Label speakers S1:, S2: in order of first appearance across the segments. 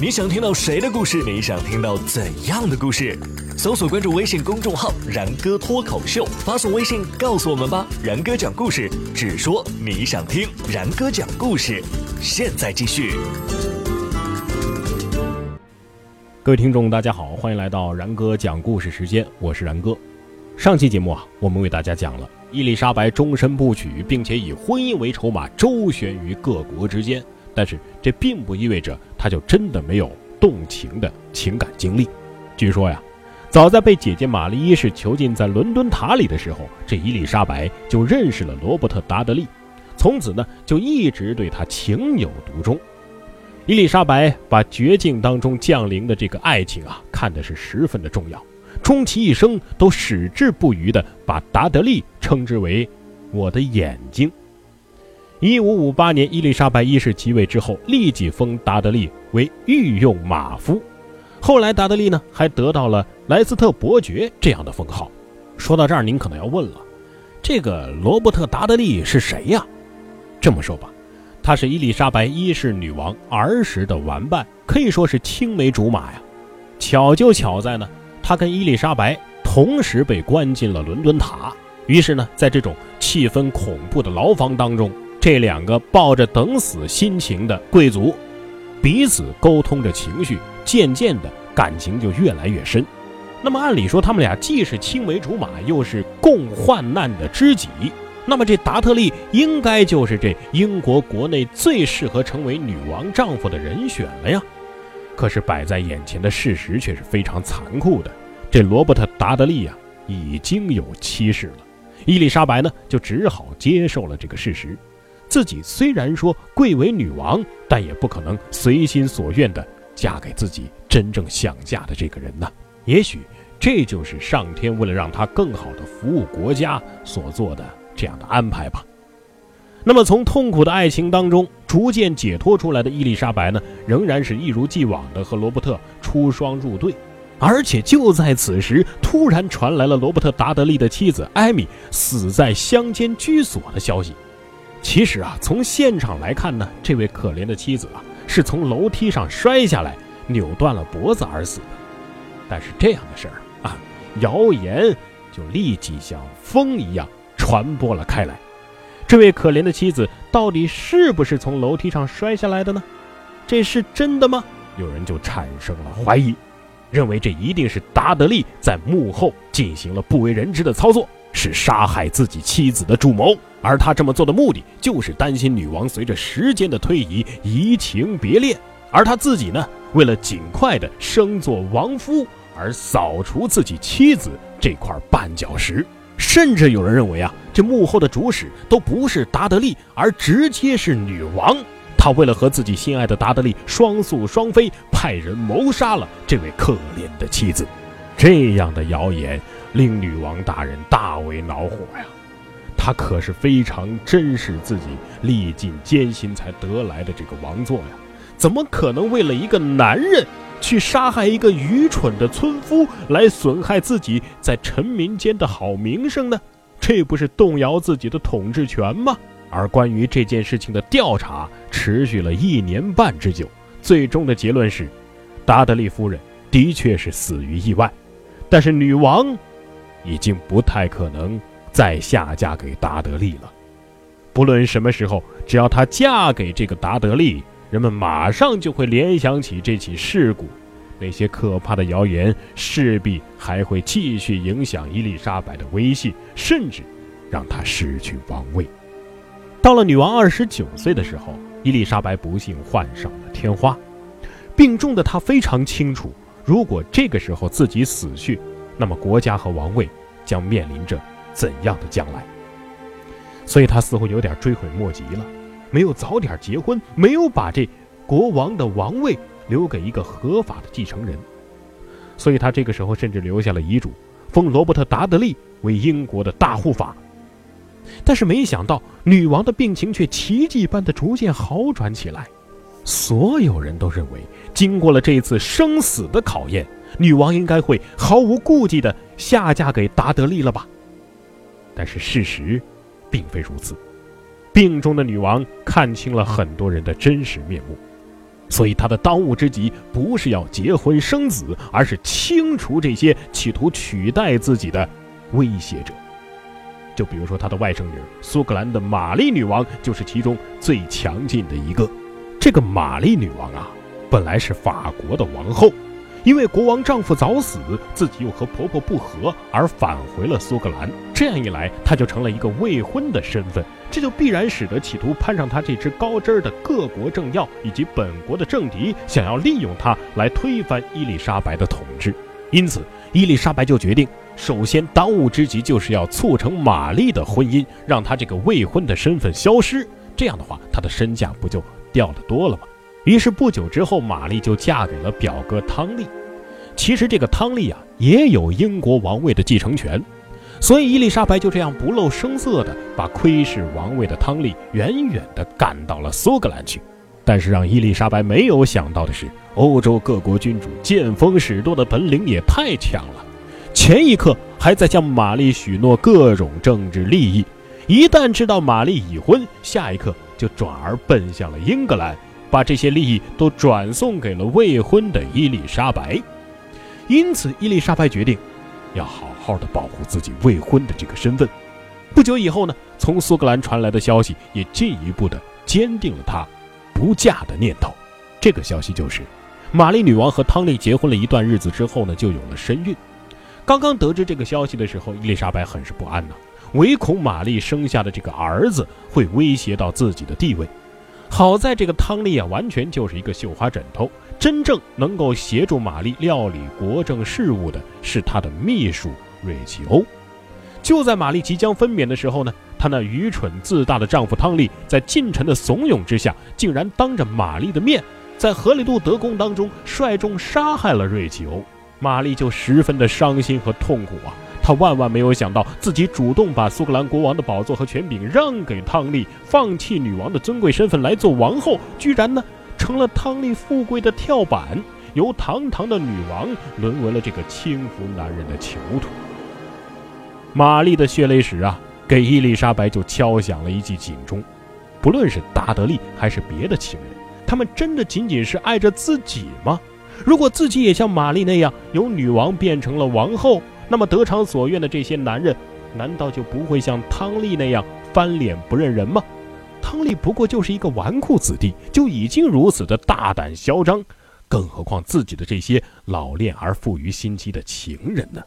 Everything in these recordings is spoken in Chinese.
S1: 你想听到谁的故事？你想听到怎样的故事？搜索关注微信公众号“然哥脱口秀”，发送微信告诉我们吧。然哥讲故事，只说你想听。然哥讲故事，现在继续。
S2: 各位听众，大家好，欢迎来到然哥讲故事时间，我是然哥。上期节目啊，我们为大家讲了伊丽莎白终身不娶，并且以婚姻为筹码周旋于各国之间。但是这并不意味着他就真的没有动情的情感经历。据说呀，早在被姐姐玛丽一世囚禁在伦敦塔里的时候，这伊丽莎白就认识了罗伯特·达德利，从此呢就一直对他情有独钟。伊丽莎白把绝境当中降临的这个爱情啊看的是十分的重要，终其一生都矢志不渝的把达德利称之为“我的眼睛”。一五五八年，伊丽莎白一世即位之后，立即封达德利为御用马夫。后来，达德利呢还得到了莱斯特伯爵这样的封号。说到这儿，您可能要问了：这个罗伯特·达德利是谁呀？这么说吧，他是伊丽莎白一世女王儿时的玩伴，可以说是青梅竹马呀。巧就巧在呢，他跟伊丽莎白同时被关进了伦敦塔。于是呢，在这种气氛恐怖的牢房当中。这两个抱着等死心情的贵族，彼此沟通着情绪，渐渐的感情就越来越深。那么按理说，他们俩既是青梅竹马，又是共患难的知己。那么这达特利应该就是这英国国内最适合成为女王丈夫的人选了呀。可是摆在眼前的事实却是非常残酷的：这罗伯特·达德利呀，已经有妻室了。伊丽莎白呢，就只好接受了这个事实。自己虽然说贵为女王，但也不可能随心所愿的嫁给自己真正想嫁的这个人呢。也许这就是上天为了让她更好的服务国家所做的这样的安排吧。那么从痛苦的爱情当中逐渐解脱出来的伊丽莎白呢，仍然是一如既往的和罗伯特出双入对，而且就在此时，突然传来了罗伯特达德利的妻子艾米死在乡间居所的消息。其实啊，从现场来看呢，这位可怜的妻子啊，是从楼梯上摔下来，扭断了脖子而死的。但是这样的事儿啊，谣言就立即像风一样传播了开来。这位可怜的妻子到底是不是从楼梯上摔下来的呢？这是真的吗？有人就产生了怀疑，认为这一定是达德利在幕后进行了不为人知的操作。是杀害自己妻子的主谋，而他这么做的目的，就是担心女王随着时间的推移移情别恋，而他自己呢，为了尽快的升做王夫而扫除自己妻子这块绊脚石。甚至有人认为啊，这幕后的主使都不是达德利，而直接是女王。他为了和自己心爱的达德利双宿双飞，派人谋杀了这位可怜的妻子。这样的谣言。令女王大人大为恼火呀，他可是非常珍视自己历尽艰辛才得来的这个王座呀，怎么可能为了一个男人去杀害一个愚蠢的村夫，来损害自己在臣民间的好名声呢？这不是动摇自己的统治权吗？而关于这件事情的调查持续了一年半之久，最终的结论是，达德利夫人的确是死于意外，但是女王。已经不太可能再下嫁给达德利了。不论什么时候，只要她嫁给这个达德利，人们马上就会联想起这起事故。那些可怕的谣言势必还会继续影响伊丽莎白的威信，甚至让她失去王位。到了女王二十九岁的时候，伊丽莎白不幸患上了天花。病重的她非常清楚，如果这个时候自己死去，那么国家和王位。将面临着怎样的将来？所以他似乎有点追悔莫及了，没有早点结婚，没有把这国王的王位留给一个合法的继承人。所以他这个时候甚至留下了遗嘱，封罗伯特·达德利为英国的大护法。但是没想到，女王的病情却奇迹般的逐渐好转起来。所有人都认为，经过了这次生死的考验。女王应该会毫无顾忌的下嫁给达德利了吧？但是事实，并非如此。病中的女王看清了很多人的真实面目。所以她的当务之急不是要结婚生子，而是清除这些企图取代自己的威胁者。就比如说他的外甥女苏格兰的玛丽女王，就是其中最强劲的一个。这个玛丽女王啊，本来是法国的王后，因为国王丈夫早死，自己又和婆婆不和，而返回了苏格兰。这样一来，她就成了一个未婚的身份。这就必然使得企图攀上他这支高枝儿的各国政要以及本国的政敌，想要利用他来推翻伊丽莎白的统治。因此，伊丽莎白就决定，首先当务之急就是要促成玛丽的婚姻，让她这个未婚的身份消失。这样的话，她的身价不就掉得多了吗？于是不久之后，玛丽就嫁给了表哥汤利。其实这个汤利啊，也有英国王位的继承权。所以伊丽莎白就这样不露声色地把窥视王位的汤利远远地赶到了苏格兰去。但是让伊丽莎白没有想到的是，欧洲各国君主见风使舵的本领也太强了。前一刻还在向玛丽许诺各种政治利益，一旦知道玛丽已婚，下一刻就转而奔向了英格兰，把这些利益都转送给了未婚的伊丽莎白。因此，伊丽莎白决定。要好好的保护自己未婚的这个身份。不久以后呢，从苏格兰传来的消息也进一步的坚定了她不嫁的念头。这个消息就是，玛丽女王和汤利结婚了一段日子之后呢，就有了身孕。刚刚得知这个消息的时候，伊丽莎白很是不安呐，唯恐玛丽生下的这个儿子会威胁到自己的地位。好在这个汤利啊，完全就是一个绣花枕头。真正能够协助玛丽料理国政事务的是她的秘书瑞奇欧。就在玛丽即将分娩的时候呢，她那愚蠢自大的丈夫汤利在近臣的怂恿之下，竟然当着玛丽的面，在荷里度德宫当中率众杀害了瑞奇欧。玛丽就十分的伤心和痛苦啊！她万万没有想到，自己主动把苏格兰国王的宝座和权柄让给汤利，放弃女王的尊贵身份来做王后，居然呢。成了汤利富贵的跳板，由堂堂的女王沦为了这个轻浮男人的囚徒。玛丽的血泪史啊，给伊丽莎白就敲响了一记警钟。不论是达德利还是别的情人，他们真的仅仅是爱着自己吗？如果自己也像玛丽那样由女王变成了王后，那么得偿所愿的这些男人，难道就不会像汤利那样翻脸不认人吗？汤利不过就是一个纨绔子弟，就已经如此的大胆嚣张，更何况自己的这些老练而富于心机的情人呢？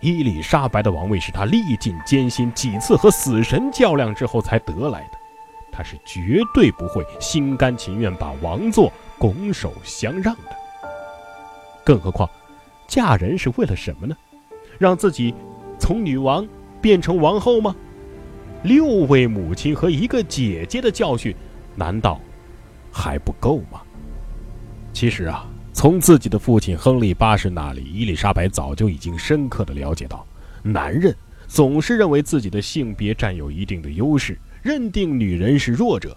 S2: 伊丽莎白的王位是他历尽艰辛，几次和死神较量之后才得来的，他是绝对不会心甘情愿把王座拱手相让的。更何况，嫁人是为了什么呢？让自己从女王变成王后吗？六位母亲和一个姐姐的教训，难道还不够吗？其实啊，从自己的父亲亨利八世那里，伊丽莎白早就已经深刻的了解到，男人总是认为自己的性别占有一定的优势，认定女人是弱者。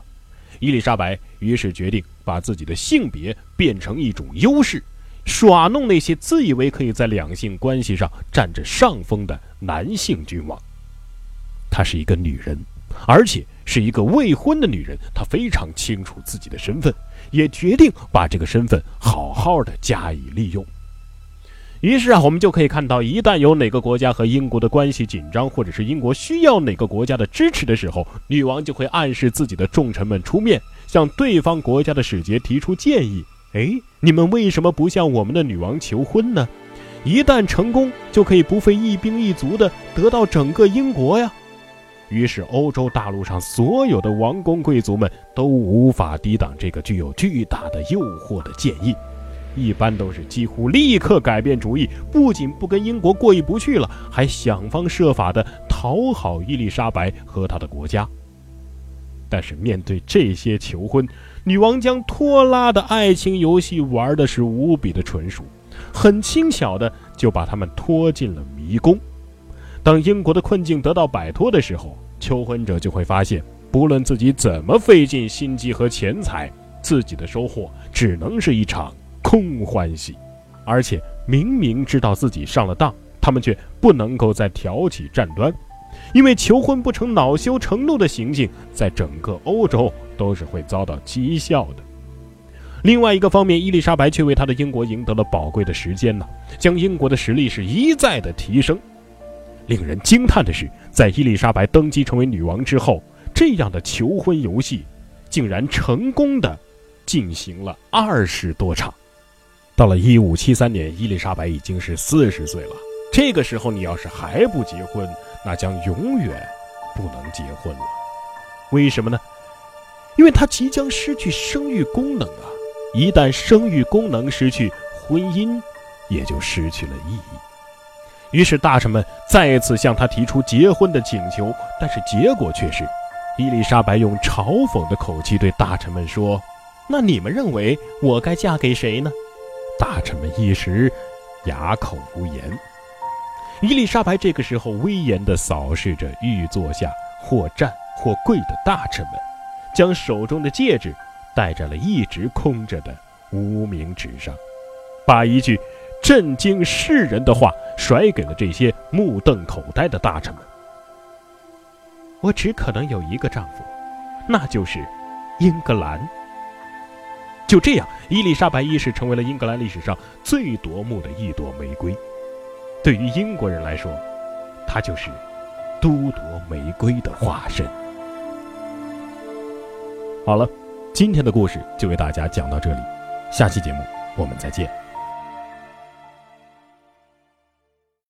S2: 伊丽莎白于是决定把自己的性别变成一种优势，耍弄那些自以为可以在两性关系上占着上风的男性君王。她是一个女人，而且是一个未婚的女人。她非常清楚自己的身份，也决定把这个身份好好的加以利用。于是啊，我们就可以看到，一旦有哪个国家和英国的关系紧张，或者是英国需要哪个国家的支持的时候，女王就会暗示自己的重臣们出面，向对方国家的使节提出建议。哎，你们为什么不向我们的女王求婚呢？一旦成功，就可以不费一兵一卒的得到整个英国呀。于是，欧洲大陆上所有的王公贵族们都无法抵挡这个具有巨大的诱惑的建议，一般都是几乎立刻改变主意，不仅不跟英国过意不去了，还想方设法的讨好伊丽莎白和她的国家。但是，面对这些求婚，女王将拖拉的爱情游戏玩的是无比的纯熟，很轻巧的就把他们拖进了迷宫。当英国的困境得到摆脱的时候，求婚者就会发现，不论自己怎么费尽心机和钱财，自己的收获只能是一场空欢喜。而且明明知道自己上了当，他们却不能够再挑起战端，因为求婚不成恼羞成怒的行径，在整个欧洲都是会遭到讥笑的。另外一个方面，伊丽莎白却为她的英国赢得了宝贵的时间呢，将英国的实力是一再的提升。令人惊叹的是，在伊丽莎白登基成为女王之后，这样的求婚游戏竟然成功的进行了二十多场。到了一五七三年，伊丽莎白已经是四十岁了。这个时候，你要是还不结婚，那将永远不能结婚了。为什么呢？因为她即将失去生育功能啊！一旦生育功能失去，婚姻也就失去了意义。于是大臣们再次向他提出结婚的请求，但是结果却是，伊丽莎白用嘲讽的口气对大臣们说：“那你们认为我该嫁给谁呢？”大臣们一时哑口无言。伊丽莎白这个时候威严地扫视着御座下或站或跪的大臣们，将手中的戒指戴在了一直空着的无名指上，把一句震惊世人的话甩给了这些目瞪口呆的大臣们：“我只可能有一个丈夫，那就是英格兰。”就这样，伊丽莎白一世成为了英格兰历史上最夺目的一朵玫瑰。对于英国人来说，她就是都铎玫瑰的化身。好了，今天的故事就为大家讲到这里，下期节目我们再见。